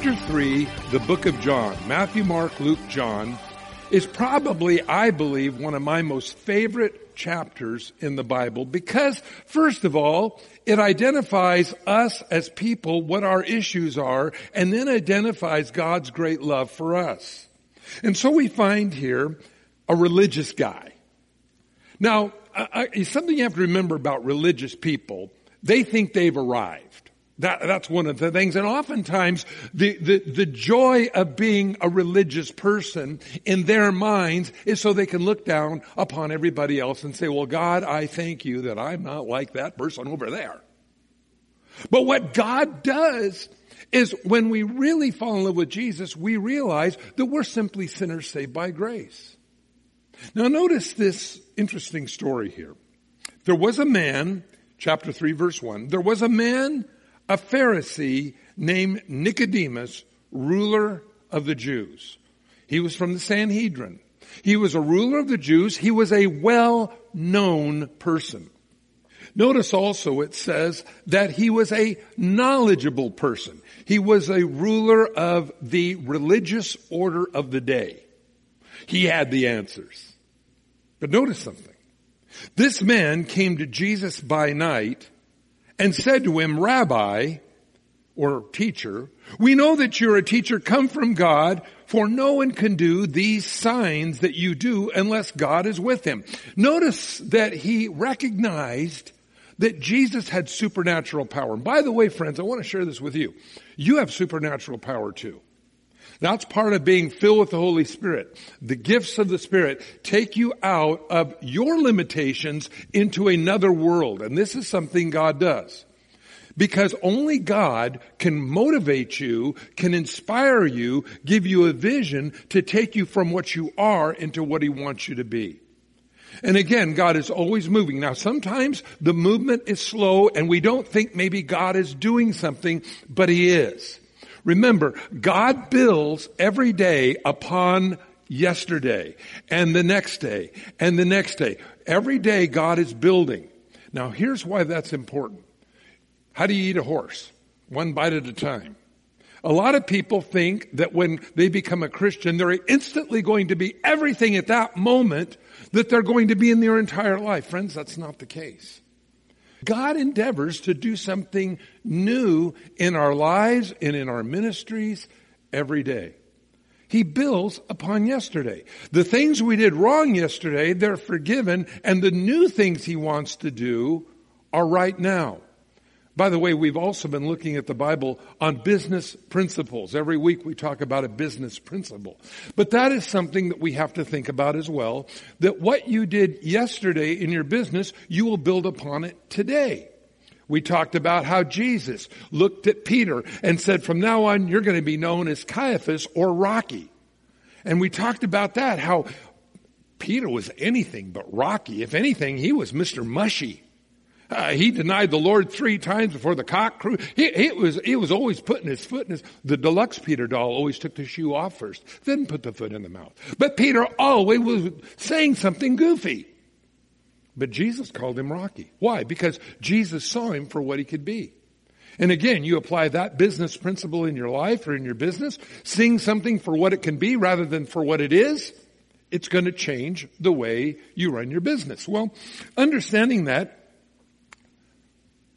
Chapter 3, the book of John, Matthew, Mark, Luke, John, is probably, I believe, one of my most favorite chapters in the Bible because, first of all, it identifies us as people, what our issues are, and then identifies God's great love for us. And so we find here a religious guy. Now, I, I, something you have to remember about religious people, they think they've arrived. That, that's one of the things. And oftentimes the, the, the joy of being a religious person in their minds is so they can look down upon everybody else and say, well, God, I thank you that I'm not like that person over there. But what God does is when we really fall in love with Jesus, we realize that we're simply sinners saved by grace. Now notice this interesting story here. There was a man, chapter 3 verse 1, there was a man a Pharisee named Nicodemus, ruler of the Jews. He was from the Sanhedrin. He was a ruler of the Jews. He was a well-known person. Notice also it says that he was a knowledgeable person. He was a ruler of the religious order of the day. He had the answers. But notice something. This man came to Jesus by night and said to him, Rabbi, or teacher, we know that you're a teacher come from God, for no one can do these signs that you do unless God is with him. Notice that he recognized that Jesus had supernatural power. And by the way, friends, I want to share this with you. You have supernatural power too. That's part of being filled with the Holy Spirit. The gifts of the Spirit take you out of your limitations into another world. And this is something God does. Because only God can motivate you, can inspire you, give you a vision to take you from what you are into what He wants you to be. And again, God is always moving. Now sometimes the movement is slow and we don't think maybe God is doing something, but He is. Remember, God builds every day upon yesterday and the next day and the next day. Every day God is building. Now here's why that's important. How do you eat a horse? One bite at a time. A lot of people think that when they become a Christian, they're instantly going to be everything at that moment that they're going to be in their entire life. Friends, that's not the case. God endeavors to do something new in our lives and in our ministries every day. He builds upon yesterday. The things we did wrong yesterday, they're forgiven, and the new things He wants to do are right now. By the way, we've also been looking at the Bible on business principles. Every week we talk about a business principle. But that is something that we have to think about as well, that what you did yesterday in your business, you will build upon it today. We talked about how Jesus looked at Peter and said, from now on, you're going to be known as Caiaphas or Rocky. And we talked about that, how Peter was anything but Rocky. If anything, he was Mr. Mushy. Uh, he denied the Lord three times before the cock crew. He, he, was he was always putting his foot in his. The deluxe Peter doll always took the shoe off first, then put the foot in the mouth. But Peter always was saying something goofy. But Jesus called him Rocky. Why? Because Jesus saw him for what he could be. And again, you apply that business principle in your life or in your business, seeing something for what it can be rather than for what it is, it's going to change the way you run your business. Well, understanding that,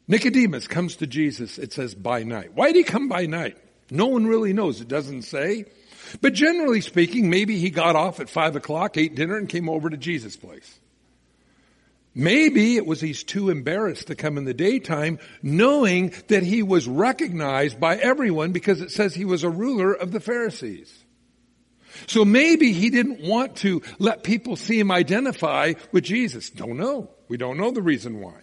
Nicodemus comes to Jesus, it says by night. Why did he come by night? No one really knows. It doesn't say. But generally speaking, maybe he got off at five o'clock, ate dinner, and came over to Jesus' place. Maybe it was he's too embarrassed to come in the daytime, knowing that he was recognized by everyone because it says he was a ruler of the Pharisees. So maybe he didn't want to let people see him identify with Jesus. Don't know. We don't know the reason why.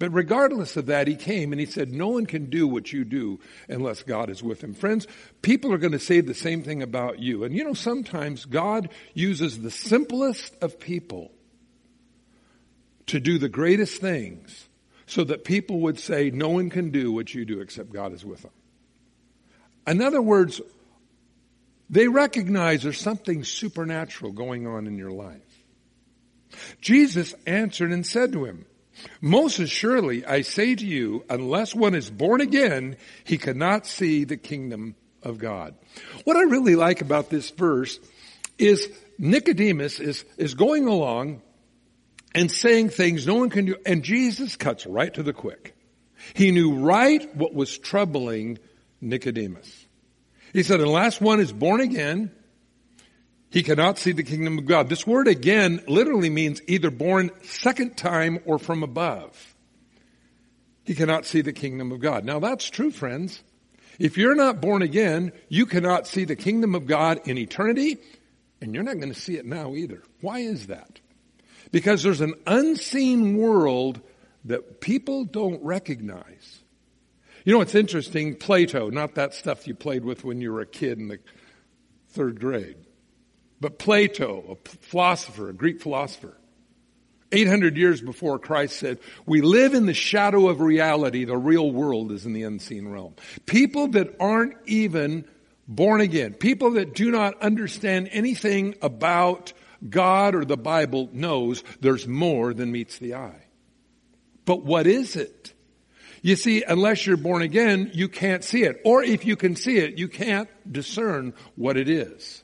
But regardless of that, he came and he said, No one can do what you do unless God is with him. Friends, people are going to say the same thing about you. And you know, sometimes God uses the simplest of people to do the greatest things so that people would say, No one can do what you do except God is with them. In other words, they recognize there's something supernatural going on in your life. Jesus answered and said to him, most assuredly, I say to you, unless one is born again, he cannot see the kingdom of God. What I really like about this verse is Nicodemus is, is going along and saying things no one can do, and Jesus cuts right to the quick. He knew right what was troubling Nicodemus. He said, unless one is born again, he cannot see the kingdom of God. This word again literally means either born second time or from above. He cannot see the kingdom of God. Now that's true, friends. If you're not born again, you cannot see the kingdom of God in eternity, and you're not going to see it now either. Why is that? Because there's an unseen world that people don't recognize. You know, it's interesting, Plato, not that stuff you played with when you were a kid in the third grade. But Plato, a philosopher, a Greek philosopher, 800 years before Christ said, we live in the shadow of reality. The real world is in the unseen realm. People that aren't even born again, people that do not understand anything about God or the Bible knows there's more than meets the eye. But what is it? You see, unless you're born again, you can't see it. Or if you can see it, you can't discern what it is.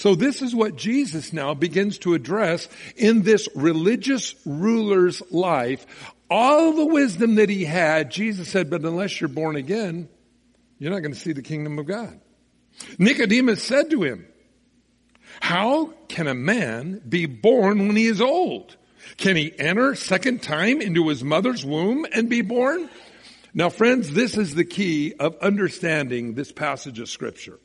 So this is what Jesus now begins to address in this religious ruler's life. All the wisdom that he had, Jesus said, but unless you're born again, you're not going to see the kingdom of God. Nicodemus said to him, how can a man be born when he is old? Can he enter second time into his mother's womb and be born? Now friends, this is the key of understanding this passage of scripture.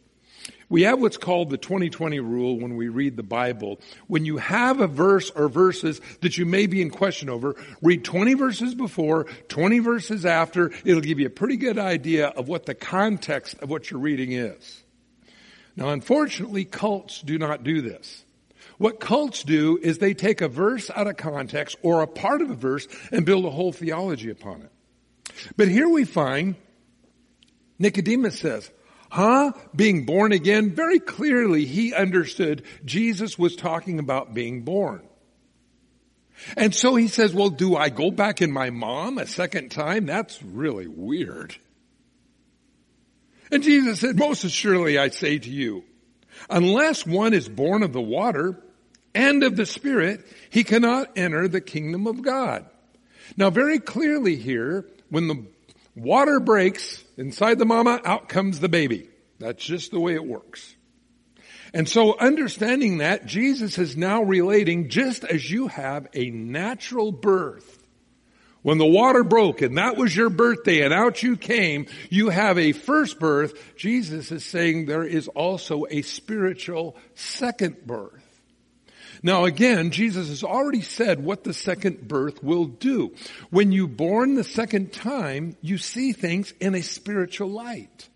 We have what's called the 2020 rule when we read the Bible. When you have a verse or verses that you may be in question over, read 20 verses before, 20 verses after. It'll give you a pretty good idea of what the context of what you're reading is. Now, unfortunately, cults do not do this. What cults do is they take a verse out of context or a part of a verse and build a whole theology upon it. But here we find Nicodemus says, Huh? Being born again? Very clearly he understood Jesus was talking about being born. And so he says, well, do I go back in my mom a second time? That's really weird. And Jesus said, most assuredly I say to you, unless one is born of the water and of the Spirit, he cannot enter the kingdom of God. Now very clearly here, when the water breaks inside the mama, out comes the baby. That's just the way it works. And so understanding that, Jesus is now relating just as you have a natural birth. When the water broke and that was your birthday and out you came, you have a first birth. Jesus is saying there is also a spiritual second birth. Now again, Jesus has already said what the second birth will do. When you born the second time, you see things in a spiritual light.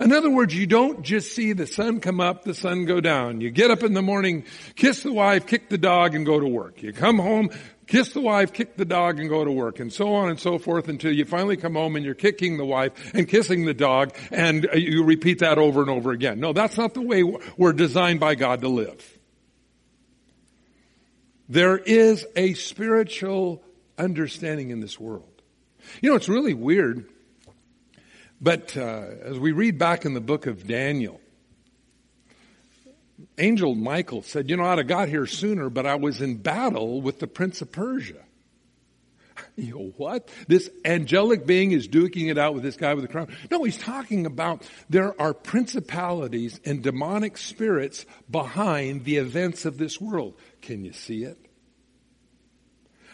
In other words, you don't just see the sun come up, the sun go down. You get up in the morning, kiss the wife, kick the dog, and go to work. You come home, kiss the wife, kick the dog, and go to work, and so on and so forth until you finally come home and you're kicking the wife and kissing the dog, and you repeat that over and over again. No, that's not the way we're designed by God to live. There is a spiritual understanding in this world. You know, it's really weird, but uh, as we read back in the book of Daniel, Angel Michael said, You know, I'd have got here sooner, but I was in battle with the Prince of Persia. You know what? This angelic being is duking it out with this guy with the crown. No, he's talking about there are principalities and demonic spirits behind the events of this world. Can you see it?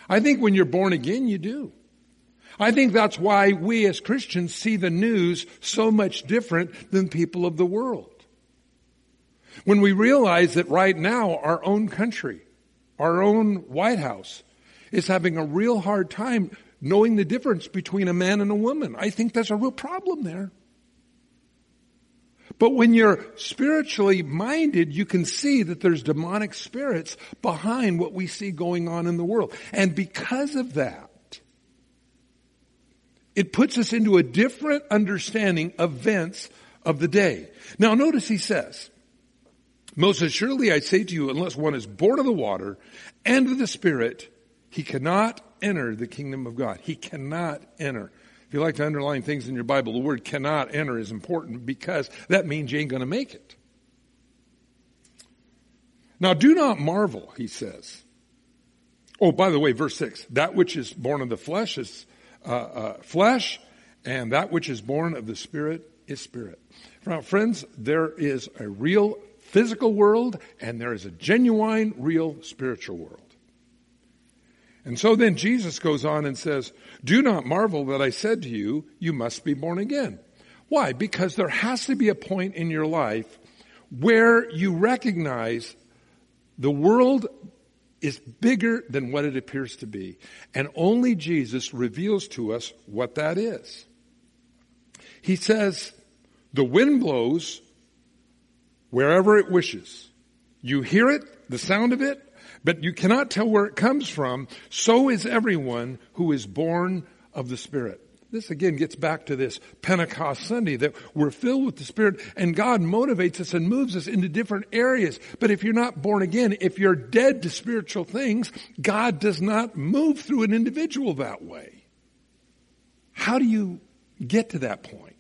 I think when you're born again, you do. I think that's why we as Christians see the news so much different than people of the world. When we realize that right now our own country, our own White House is having a real hard time knowing the difference between a man and a woman. I think there's a real problem there. But when you're spiritually minded, you can see that there's demonic spirits behind what we see going on in the world. And because of that, it puts us into a different understanding of events of the day. Now notice he says, most assuredly I say to you, unless one is born of the water and of the Spirit, he cannot enter the kingdom of God. He cannot enter. If you like to underline things in your Bible, the word cannot enter is important because that means you ain't going to make it. Now, do not marvel, he says. Oh, by the way, verse 6 that which is born of the flesh is uh, uh, flesh, and that which is born of the Spirit is spirit. Now, friends, there is a real physical world, and there is a genuine, real spiritual world. And so then Jesus goes on and says, Do not marvel that I said to you, you must be born again. Why? Because there has to be a point in your life where you recognize the world is bigger than what it appears to be. And only Jesus reveals to us what that is. He says, the wind blows wherever it wishes. You hear it, the sound of it, but you cannot tell where it comes from. So is everyone who is born of the Spirit. This again gets back to this Pentecost Sunday that we're filled with the Spirit and God motivates us and moves us into different areas. But if you're not born again, if you're dead to spiritual things, God does not move through an individual that way. How do you get to that point?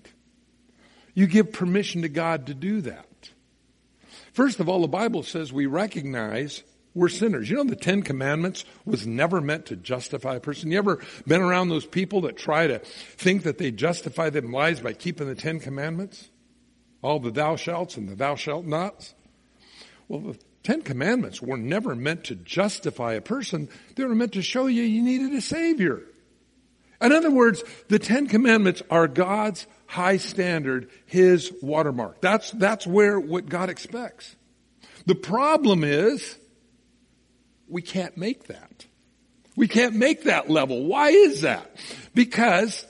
You give permission to God to do that. First of all, the Bible says we recognize we're sinners. You know, the Ten Commandments was never meant to justify a person. You ever been around those people that try to think that they justify their lives by keeping the Ten Commandments? All the thou shalt and the thou shalt nots? Well, the Ten Commandments were never meant to justify a person. They were meant to show you you needed a Savior. In other words, the Ten Commandments are God's high standard, His watermark. That's, that's where what God expects. The problem is, we can't make that. We can't make that level. Why is that? Because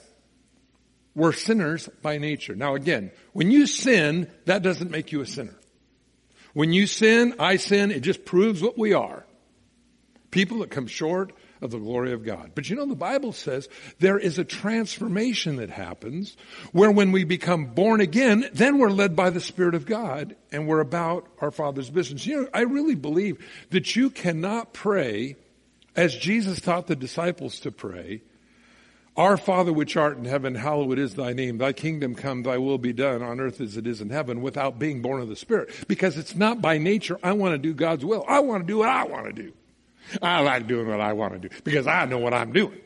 we're sinners by nature. Now again, when you sin, that doesn't make you a sinner. When you sin, I sin, it just proves what we are. People that come short of the glory of God. But you know, the Bible says there is a transformation that happens where when we become born again, then we're led by the Spirit of God and we're about our Father's business. You know, I really believe that you cannot pray as Jesus taught the disciples to pray. Our Father which art in heaven, hallowed is thy name. Thy kingdom come, thy will be done on earth as it is in heaven without being born of the Spirit. Because it's not by nature, I want to do God's will. I want to do what I want to do. I like doing what I want to do because I know what I'm doing.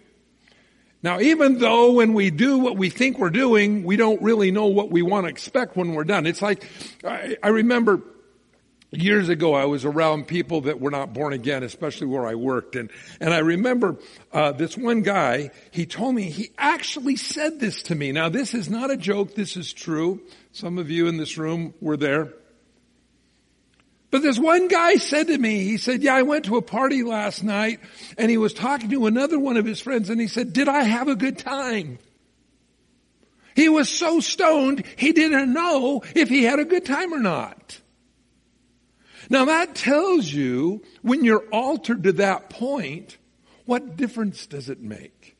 Now, even though when we do what we think we're doing, we don't really know what we want to expect when we're done. It's like, I, I remember years ago I was around people that were not born again, especially where I worked. And, and I remember, uh, this one guy, he told me, he actually said this to me. Now, this is not a joke. This is true. Some of you in this room were there. But this one guy said to me, he said, yeah, I went to a party last night and he was talking to another one of his friends and he said, did I have a good time? He was so stoned, he didn't know if he had a good time or not. Now that tells you when you're altered to that point, what difference does it make?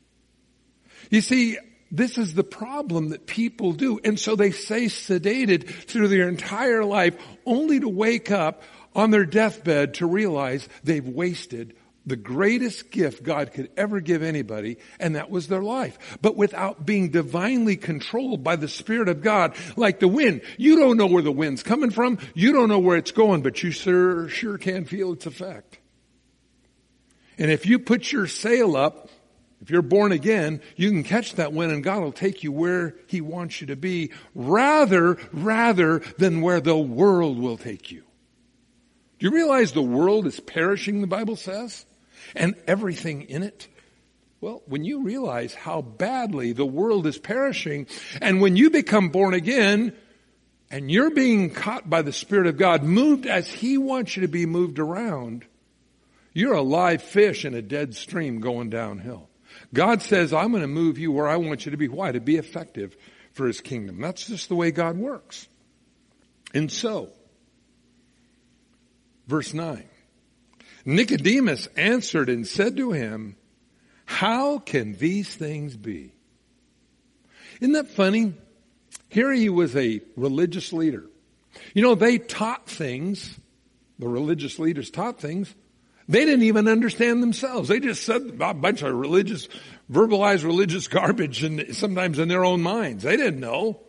You see, this is the problem that people do. And so they stay sedated through their entire life only to wake up on their deathbed to realize they've wasted the greatest gift God could ever give anybody, and that was their life. But without being divinely controlled by the Spirit of God, like the wind. You don't know where the wind's coming from. You don't know where it's going, but you sure, sure can feel its effect. And if you put your sail up if you're born again, you can catch that wind and God will take you where He wants you to be rather, rather than where the world will take you. Do you realize the world is perishing, the Bible says? And everything in it? Well, when you realize how badly the world is perishing, and when you become born again, and you're being caught by the Spirit of God, moved as He wants you to be moved around, You're a live fish in a dead stream going downhill. God says, I'm going to move you where I want you to be. Why? To be effective for his kingdom. That's just the way God works. And so, verse 9, Nicodemus answered and said to him, how can these things be? Isn't that funny? Here he was a religious leader. You know, they taught things, the religious leaders taught things, they didn't even understand themselves. They just said a bunch of religious, verbalized religious garbage and sometimes in their own minds. They didn't know.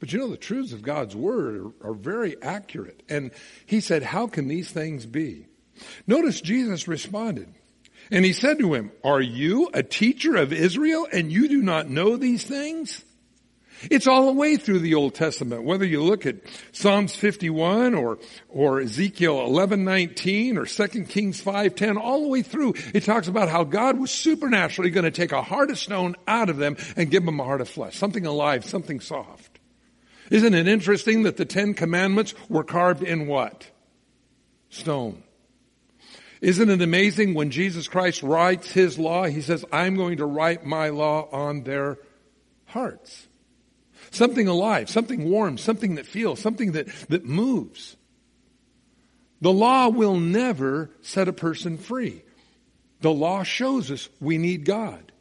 But you know, the truths of God's word are, are very accurate. And he said, how can these things be? Notice Jesus responded. And he said to him, are you a teacher of Israel and you do not know these things? It's all the way through the Old Testament, whether you look at Psalms 51 or, or Ezekiel 11:19 or 2 Kings 5:10, all the way through, it talks about how God was supernaturally going to take a heart of stone out of them and give them a heart of flesh, something alive, something soft. Isn't it interesting that the Ten Commandments were carved in what? Stone. Isn't it amazing when Jesus Christ writes His law, He says, I'm going to write my law on their hearts. Something alive, something warm, something that feels, something that, that moves. The law will never set a person free. The law shows us we need God.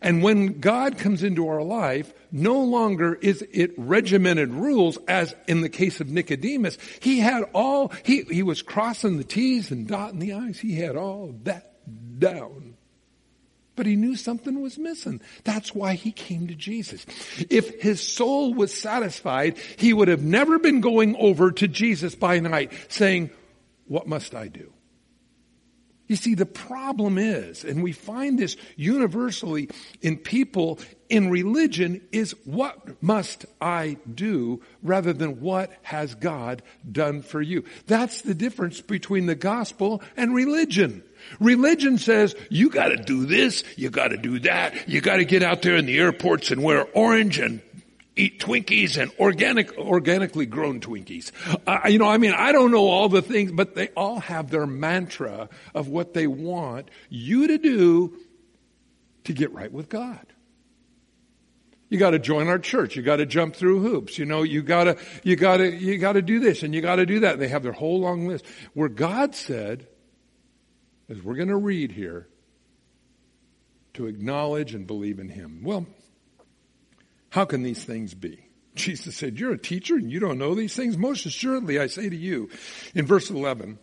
And when God comes into our life, no longer is it regimented rules as in the case of Nicodemus. He had all, he, he was crossing the T's and dotting the I's. He had all that down. But he knew something was missing. That's why he came to Jesus. If his soul was satisfied, he would have never been going over to Jesus by night saying, what must I do? You see, the problem is, and we find this universally in people in religion, is what must I do rather than what has God done for you? That's the difference between the gospel and religion. Religion says, you gotta do this, you gotta do that, you gotta get out there in the airports and wear orange and eat Twinkies and organic, organically grown Twinkies. Uh, you know, I mean, I don't know all the things, but they all have their mantra of what they want you to do to get right with God. You got to join our church. You got to jump through hoops. You know, you got to, you got to, you got to do this and you got to do that. They have their whole long list. Where God said, as we're going to read here, to acknowledge and believe in Him. Well, how can these things be? Jesus said, You're a teacher and you don't know these things? Most assuredly, I say to you, in verse 11,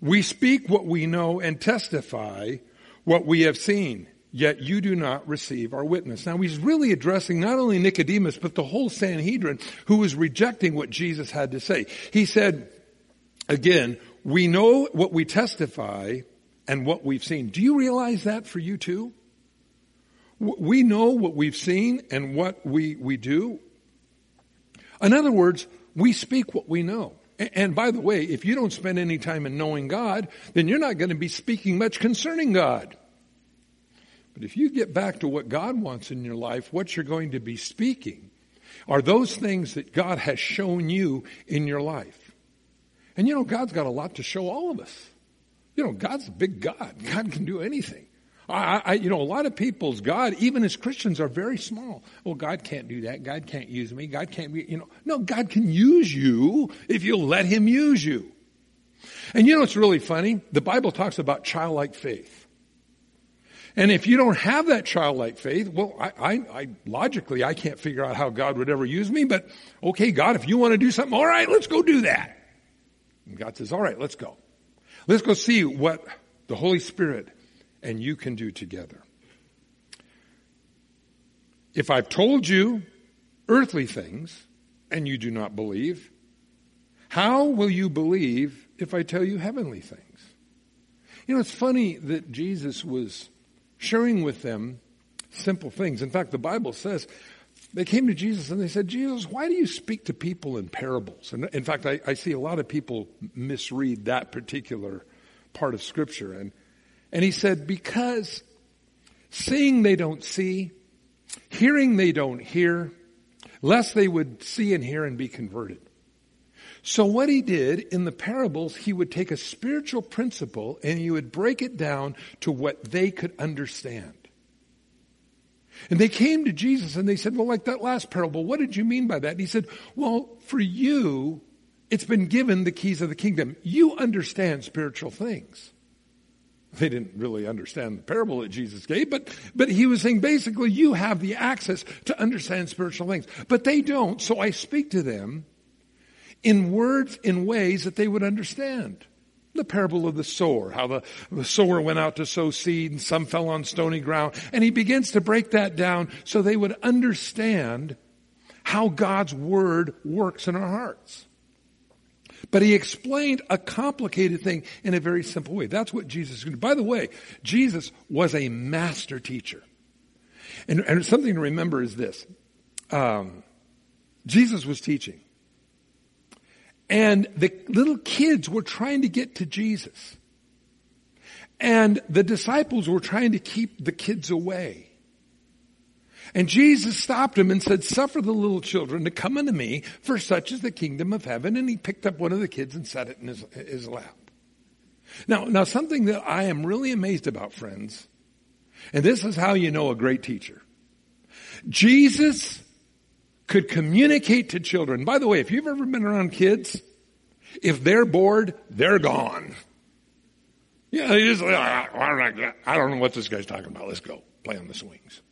we speak what we know and testify what we have seen, yet you do not receive our witness. Now he's really addressing not only Nicodemus, but the whole Sanhedrin who was rejecting what Jesus had to say. He said, again, we know what we testify and what we've seen. Do you realize that for you too? We know what we've seen and what we, we do. In other words, we speak what we know. And by the way, if you don't spend any time in knowing God, then you're not going to be speaking much concerning God. But if you get back to what God wants in your life, what you're going to be speaking are those things that God has shown you in your life. And you know, God's got a lot to show all of us. You know, God's a big God. God can do anything. I, I, you know, a lot of people's God, even as Christians, are very small. Well, God can't do that. God can't use me. God can't be, you know, no, God can use you if you'll let Him use you. And you know what's really funny? The Bible talks about childlike faith. And if you don't have that childlike faith, well, I, I, I, logically, I can't figure out how God would ever use me, but okay, God, if you want to do something, all right, let's go do that. And God says, all right, let's go. Let's go see what the Holy Spirit and you can do together. If I've told you earthly things and you do not believe, how will you believe if I tell you heavenly things? You know, it's funny that Jesus was sharing with them simple things. In fact, the Bible says they came to Jesus and they said, Jesus, why do you speak to people in parables? And in fact, I, I see a lot of people misread that particular part of Scripture. And and he said, because seeing they don't see, hearing they don't hear, lest they would see and hear and be converted. So what he did in the parables, he would take a spiritual principle and he would break it down to what they could understand. And they came to Jesus and they said, well, like that last parable, what did you mean by that? And he said, well, for you, it's been given the keys of the kingdom. You understand spiritual things. They didn't really understand the parable that Jesus gave, but, but he was saying basically you have the access to understand spiritual things. But they don't, so I speak to them in words, in ways that they would understand. The parable of the sower, how the, the sower went out to sow seed and some fell on stony ground. And he begins to break that down so they would understand how God's word works in our hearts. But he explained a complicated thing in a very simple way. That's what Jesus did. By the way, Jesus was a master teacher. And, and something to remember is this. Um, Jesus was teaching. And the little kids were trying to get to Jesus. And the disciples were trying to keep the kids away. And Jesus stopped him and said, suffer the little children to come unto me, for such is the kingdom of heaven. And he picked up one of the kids and set it in his, his lap. Now, now something that I am really amazed about, friends, and this is how you know a great teacher. Jesus could communicate to children. By the way, if you've ever been around kids, if they're bored, they're gone. Yeah, they just, ah, I don't know what this guy's talking about. Let's go play on the swings.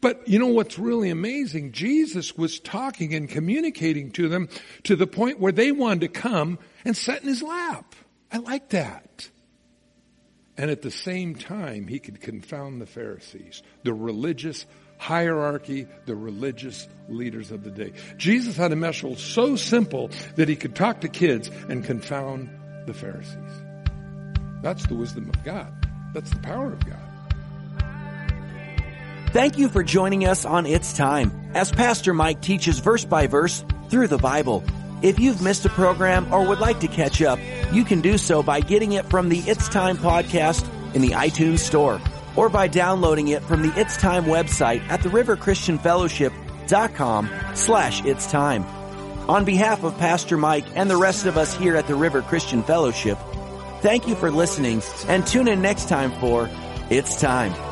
But you know what's really amazing? Jesus was talking and communicating to them to the point where they wanted to come and sit in his lap. I like that. And at the same time, he could confound the Pharisees, the religious hierarchy, the religious leaders of the day. Jesus had a message so simple that he could talk to kids and confound the Pharisees. That's the wisdom of God. That's the power of God. Thank you for joining us on It's Time as Pastor Mike teaches verse by verse through the Bible. If you've missed a program or would like to catch up, you can do so by getting it from the It's Time podcast in the iTunes store or by downloading it from the It's Time website at the riverchristianfellowship.com slash It's Time. On behalf of Pastor Mike and the rest of us here at the River Christian Fellowship, thank you for listening and tune in next time for It's Time.